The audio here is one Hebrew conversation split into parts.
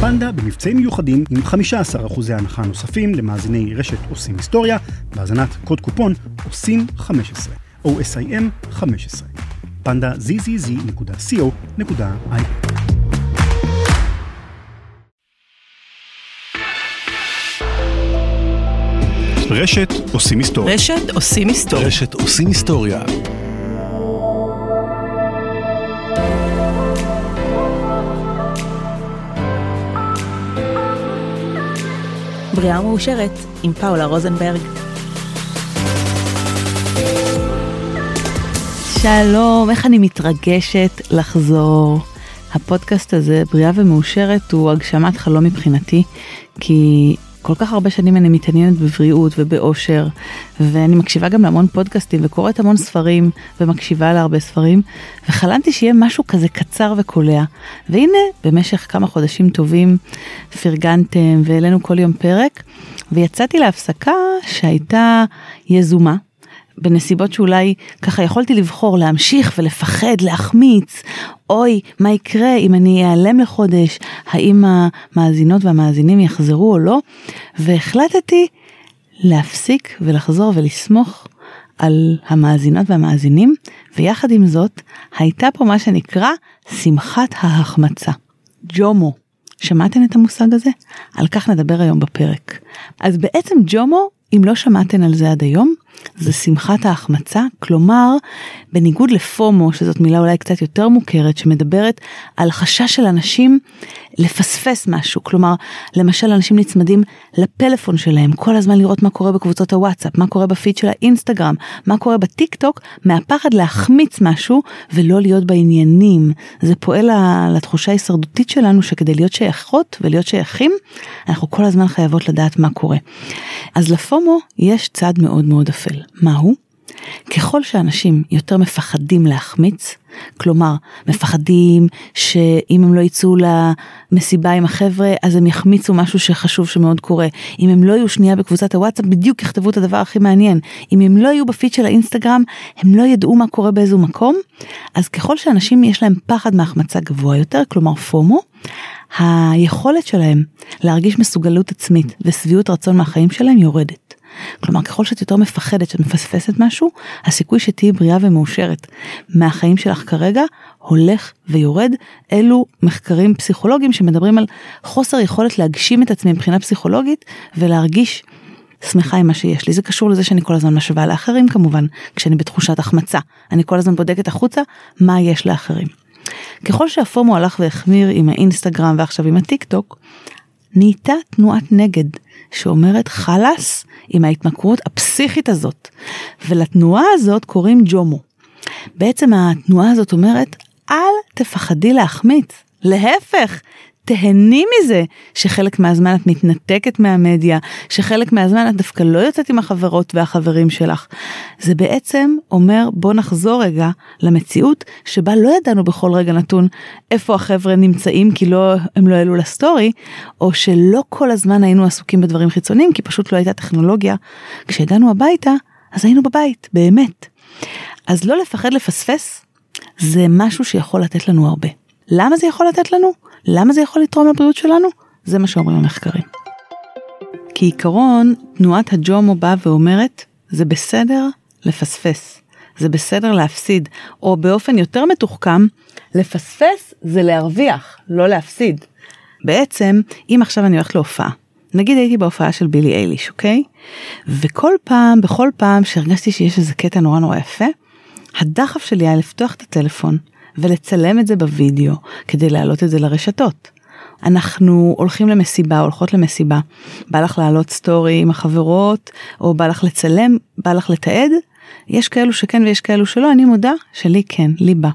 פנדה במבצעים מיוחדים עם 15% הנחה נוספים למאזיני רשת עושים היסטוריה, בהאזנת קוד קופון עושים 15, OSIM 15. פנדה zzz.co.il רשת עושים היסטוריה. רשת עושים היסטוריה. רשת עושים היסטוריה. בריאה מאושרת עם פאולה רוזנברג. שלום, איך אני מתרגשת לחזור. הפודקאסט הזה, בריאה ומאושרת, הוא הגשמת חלום מבחינתי, כי כל כך הרבה שנים אני מתעניינת בבריאות ובאושר, ואני מקשיבה גם להמון פודקאסטים וקוראת המון ספרים ומקשיבה להרבה ספרים, וחלמתי שיהיה משהו כזה קצר וקולע. והנה, במשך כמה חודשים טובים פרגנתם והעלינו כל יום פרק, ויצאתי להפסקה שהייתה יזומה. בנסיבות שאולי ככה יכולתי לבחור להמשיך ולפחד, להחמיץ, אוי, מה יקרה אם אני אעלם לחודש, האם המאזינות והמאזינים יחזרו או לא, והחלטתי להפסיק ולחזור ולסמוך על המאזינות והמאזינים, ויחד עם זאת, הייתה פה מה שנקרא שמחת ההחמצה, ג'ומו. שמעתם את המושג הזה? על כך נדבר היום בפרק. אז בעצם ג'ומו, אם לא שמעתם על זה עד היום, זה שמחת ההחמצה, כלומר, בניגוד לפומו, שזאת מילה אולי קצת יותר מוכרת, שמדברת על חשש של אנשים לפספס משהו, כלומר, למשל אנשים נצמדים לפלאפון שלהם, כל הזמן לראות מה קורה בקבוצות הוואטסאפ, מה קורה בפיד של האינסטגרם, מה קורה בטיק טוק, מהפחד להחמיץ משהו ולא להיות בעניינים. זה פועל לתחושה ההישרדותית שלנו שכדי להיות שייכות ולהיות שייכים, אנחנו כל הזמן חייבות לדעת מה קורה. אז לפומו יש צד מאוד מאוד אפל. מהו? ככל שאנשים יותר מפחדים להחמיץ, כלומר מפחדים שאם הם לא יצאו למסיבה עם החבר'ה אז הם יחמיצו משהו שחשוב שמאוד קורה, אם הם לא יהיו שנייה בקבוצת הוואטסאפ בדיוק יכתבו את הדבר הכי מעניין, אם הם לא יהיו בפיד של האינסטגרם הם לא ידעו מה קורה באיזו מקום, אז ככל שאנשים יש להם פחד מהחמצה גבוה יותר, כלומר פומו, היכולת שלהם להרגיש מסוגלות עצמית ושביעות רצון מהחיים שלהם יורדת. כלומר ככל שאת יותר מפחדת שאת מפספסת משהו הסיכוי שתהיי בריאה ומאושרת מהחיים שלך כרגע הולך ויורד אלו מחקרים פסיכולוגיים שמדברים על חוסר יכולת להגשים את עצמי מבחינה פסיכולוגית ולהרגיש שמחה עם מה שיש לי זה קשור לזה שאני כל הזמן משווה לאחרים כמובן כשאני בתחושת החמצה אני כל הזמן בודקת החוצה מה יש לאחרים. ככל שהפומו הלך והחמיר עם האינסטגרם ועכשיו עם הטיק טוק נהייתה תנועת נגד שאומרת חלאס עם ההתמכרות הפסיכית הזאת. ולתנועה הזאת קוראים ג'ומו. בעצם התנועה הזאת אומרת אל תפחדי להחמיץ, להפך, תהני מזה שחלק מהזמן את מתנתקת מהמדיה, שחלק מהזמן את דווקא לא יוצאת עם החברות והחברים שלך. זה בעצם אומר בוא נחזור רגע למציאות שבה לא ידענו בכל רגע נתון איפה החבר'ה נמצאים כי לא הם לא העלו לסטורי, או שלא כל הזמן היינו עסוקים בדברים חיצוניים כי פשוט לא הייתה טכנולוגיה. כשהגענו הביתה אז היינו בבית באמת. אז לא לפחד לפספס זה משהו שיכול לתת לנו הרבה. למה זה יכול לתת לנו? למה זה יכול לתרום לבריאות שלנו? זה מה שאומרים המחקרים. כעיקרון, תנועת הג'ומו באה ואומרת, זה בסדר לפספס, זה בסדר להפסיד, או באופן יותר מתוחכם, לפספס זה להרוויח, לא להפסיד. בעצם, אם עכשיו אני הולכת להופעה, נגיד הייתי בהופעה של בילי אייליש, אוקיי? וכל פעם, בכל פעם שהרגשתי שיש איזה קטע נורא נורא יפה, הדחף שלי היה לפתוח את הטלפון ולצלם את זה בווידאו כדי להעלות את זה לרשתות. אנחנו הולכים למסיבה, הולכות למסיבה, בא לך להעלות סטורי עם החברות, או בא לך לצלם, בא לך לתעד, יש כאלו שכן ויש כאלו שלא, אני מודה שלי כן, לי בא.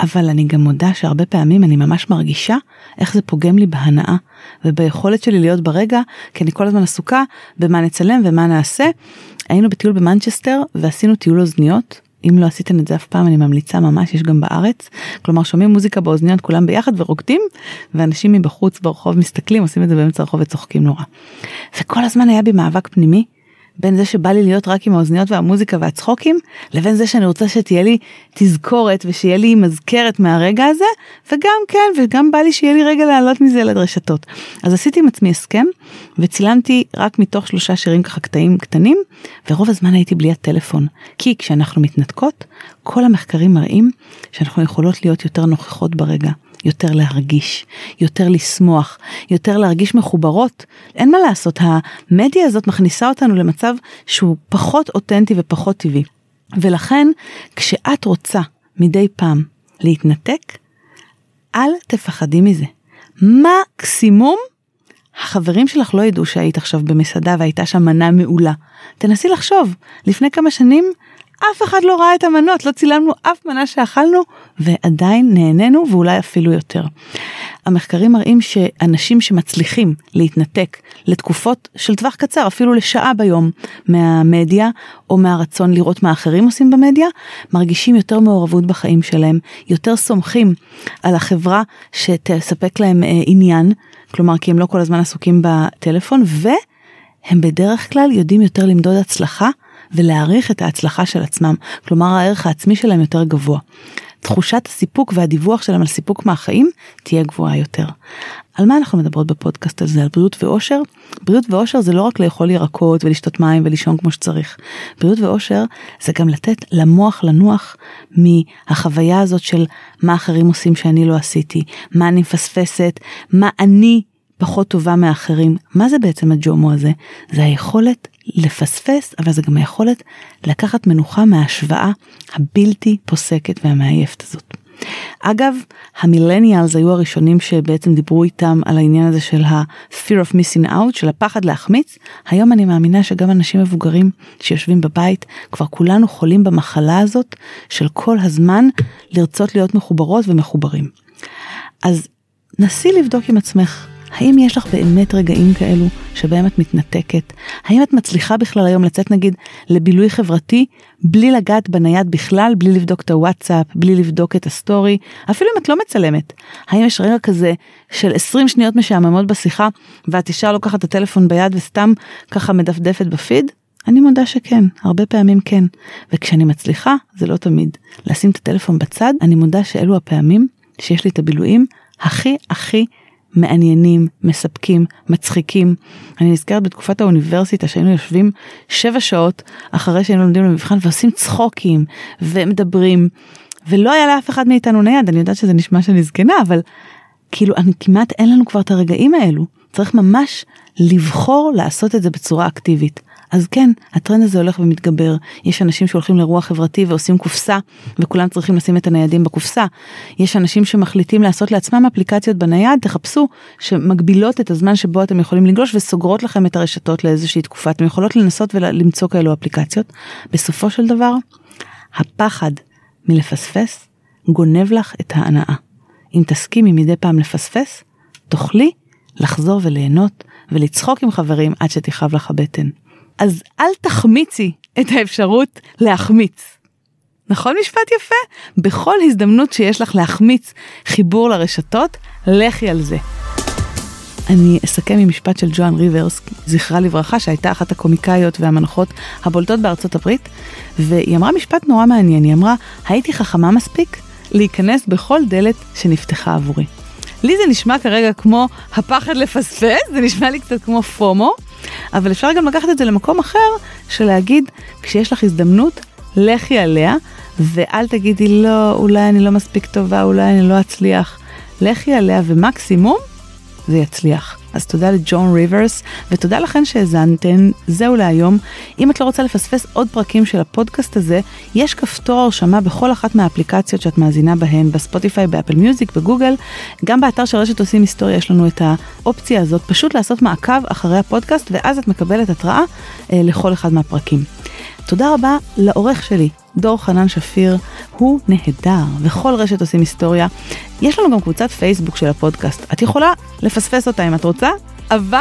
אבל אני גם מודה שהרבה פעמים אני ממש מרגישה איך זה פוגם לי בהנאה וביכולת שלי להיות ברגע, כי אני כל הזמן עסוקה במה נצלם ומה נעשה. היינו בטיול במנצ'סטר ועשינו טיול אוזניות אם לא עשיתם את זה אף פעם אני ממליצה ממש יש גם בארץ כלומר שומעים מוזיקה באוזניות כולם ביחד ורוקדים ואנשים מבחוץ ברחוב מסתכלים עושים את זה באמצע הרחוב וצוחקים נורא. וכל הזמן היה בי מאבק פנימי בין זה שבא לי להיות רק עם האוזניות והמוזיקה והצחוקים, לבין זה שאני רוצה שתהיה לי תזכורת ושיהיה לי מזכרת מהרגע הזה, וגם כן, וגם בא לי שיהיה לי רגע לעלות מזה לרשתות. אז עשיתי עם עצמי הסכם, וצילמתי רק מתוך שלושה שירים ככה קטעים קטנים, ורוב הזמן הייתי בלי הטלפון. כי כשאנחנו מתנתקות, כל המחקרים מראים שאנחנו יכולות להיות יותר נוכחות ברגע. יותר להרגיש, יותר לשמוח, יותר להרגיש מחוברות. אין מה לעשות, המדיה הזאת מכניסה אותנו למצב שהוא פחות אותנטי ופחות טבעי. ולכן, כשאת רוצה מדי פעם להתנתק, אל תפחדי מזה. מקסימום החברים שלך לא ידעו שהיית עכשיו במסעדה והייתה שם מנה מעולה. תנסי לחשוב, לפני כמה שנים אף אחד לא ראה את המנות, לא צילמנו אף מנה שאכלנו, ועדיין נהנינו ואולי אפילו יותר. המחקרים מראים שאנשים שמצליחים להתנתק לתקופות של טווח קצר, אפילו לשעה ביום, מהמדיה, או מהרצון לראות מה אחרים עושים במדיה, מרגישים יותר מעורבות בחיים שלהם, יותר סומכים על החברה שתספק להם אה, עניין, כלומר כי הם לא כל הזמן עסוקים בטלפון, והם בדרך כלל יודעים יותר למדוד הצלחה ולהעריך את ההצלחה של עצמם, כלומר הערך העצמי שלהם יותר גבוה. תחושת הסיפוק והדיווח שלהם על סיפוק מהחיים תהיה גבוהה יותר. על מה אנחנו מדברות בפודקאסט הזה? על בריאות ואושר? בריאות ואושר זה לא רק לאכול ירקות ולשתות מים ולישון כמו שצריך. בריאות ואושר זה גם לתת למוח לנוח מהחוויה הזאת של מה אחרים עושים שאני לא עשיתי, מה אני מפספסת, מה אני פחות טובה מאחרים. מה זה בעצם הג'ומו הזה? זה היכולת לפספס, אבל זה גם היכולת לקחת מנוחה מההשוואה הבלתי פוסקת והמעייפת הזאת. אגב, המילניאלס היו הראשונים שבעצם דיברו איתם על העניין הזה של ה-fear of missing out, של הפחד להחמיץ. היום אני מאמינה שגם אנשים מבוגרים שיושבים בבית, כבר כולנו חולים במחלה הזאת של כל הזמן לרצות להיות מחוברות ומחוברים. אז נסי לבדוק עם עצמך האם יש לך באמת רגעים כאלו שבהם את מתנתקת? האם את מצליחה בכלל היום לצאת נגיד לבילוי חברתי בלי לגעת בנייד בכלל, בלי לבדוק את הוואטסאפ, בלי לבדוק את ה story, אפילו אם את לא מצלמת? האם יש רגע כזה של 20 שניות משעממות בשיחה ואת ישר לוקחת את הטלפון ביד וסתם ככה מדפדפת בפיד? אני מודה שכן, הרבה פעמים כן. וכשאני מצליחה, זה לא תמיד. לשים את הטלפון בצד, אני מודה שאלו הפעמים שיש לי את הבילויים הכי הכי מעניינים, מספקים, מצחיקים. אני נזכרת בתקופת האוניברסיטה שהיינו יושבים שבע שעות אחרי שהיינו לומדים למבחן ועושים צחוקים ומדברים ולא היה לאף אחד מאיתנו נייד, אני יודעת שזה נשמע שאני זקנה אבל כאילו אני כמעט אין לנו כבר את הרגעים האלו. צריך ממש לבחור לעשות את זה בצורה אקטיבית. אז כן, הטרנד הזה הולך ומתגבר. יש אנשים שהולכים לאירוע חברתי ועושים קופסה, וכולם צריכים לשים את הניידים בקופסה. יש אנשים שמחליטים לעשות לעצמם אפליקציות בנייד, תחפשו, שמגבילות את הזמן שבו אתם יכולים לגלוש וסוגרות לכם את הרשתות לאיזושהי תקופה. אתם יכולות לנסות ולמצוא כאלו אפליקציות. בסופו של דבר, הפחד מלפספס גונב לך את ההנאה. אם תסכימי מדי פעם לפספס, תוכלי לחזור וליהנות ולצחוק עם חברים עד שתכאב לך הבטן. אז אל תחמיצי את האפשרות להחמיץ. נכון משפט יפה? בכל הזדמנות שיש לך להחמיץ חיבור לרשתות, לכי על זה. אני אסכם עם משפט של ג'ואן ריברס, זכרה לברכה, שהייתה אחת הקומיקאיות והמנחות הבולטות בארצות הברית, והיא אמרה משפט נורא מעניין, היא אמרה, הייתי חכמה מספיק להיכנס בכל דלת שנפתחה עבורי. לי זה נשמע כרגע כמו הפחד לפספס, זה נשמע לי קצת כמו פומו, אבל אפשר גם לקחת את זה למקום אחר, של להגיד, כשיש לך הזדמנות, לכי עליה, ואל תגידי לא, אולי אני לא מספיק טובה, אולי אני לא אצליח. לכי עליה ומקסימום זה יצליח. אז תודה לג'ון ריברס, ותודה לכן שהאזנתן, זהו להיום. אם את לא רוצה לפספס עוד פרקים של הפודקאסט הזה, יש כפתור הרשמה בכל אחת מהאפליקציות שאת מאזינה בהן, בספוטיפיי, באפל מיוזיק, בגוגל. גם באתר של רשת עושים היסטוריה יש לנו את האופציה הזאת, פשוט לעשות מעקב אחרי הפודקאסט, ואז את מקבלת התראה אה, לכל אחד מהפרקים. תודה רבה לעורך שלי, דור חנן שפיר, הוא נהדר, וכל רשת עושים היסטוריה. יש לנו גם קבוצת פייסבוק של הפודקאסט, את יכולה לפספס אותה אם את רוצה, אבל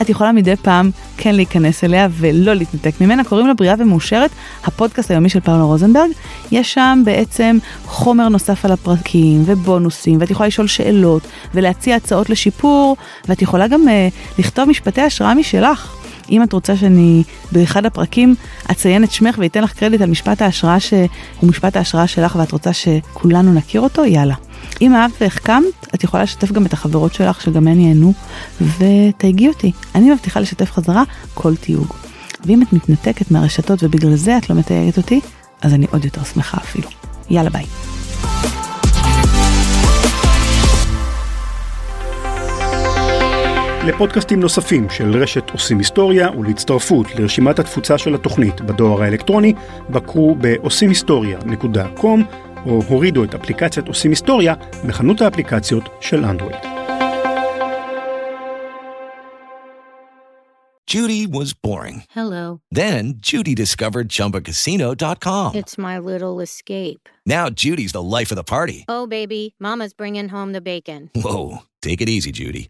את יכולה מדי פעם כן להיכנס אליה ולא להתנתק ממנה, קוראים לה בריאה ומאושרת, הפודקאסט היומי של פאולה רוזנברג. יש שם בעצם חומר נוסף על הפרקים ובונוסים, ואת יכולה לשאול שאלות ולהציע הצעות לשיפור, ואת יכולה גם uh, לכתוב משפטי השראה משלך. אם את רוצה שאני באחד הפרקים אציין את שמך ואתן לך קרדיט על משפט ההשראה שהוא משפט ההשראה שלך ואת רוצה שכולנו נכיר אותו, יאללה. אם אהבת והחכמת, את יכולה לשתף גם את החברות שלך שגם הן ייהנו, ותייגי אותי. אני מבטיחה לשתף חזרה כל תיוג. ואם את מתנתקת מהרשתות ובגלל זה את לא מתייגת אותי, אז אני עוד יותר שמחה אפילו. יאללה ביי. לפודקאסטים נוספים של רשת עושים היסטוריה ולהצטרפות לרשימת התפוצה של התוכנית בדואר האלקטרוני, בקרו ב-עושימהיסטוריה.com או הורידו את אפליקציית עושים היסטוריה בחנות האפליקציות של אנדרואיד. Judy was boring. Hello. Then Judy discovered ChumbaCasino.com. It's my little escape. Now Judy's the life of the party. Oh, baby, Mama's bringing home the bacon. Whoa, take it easy, Judy.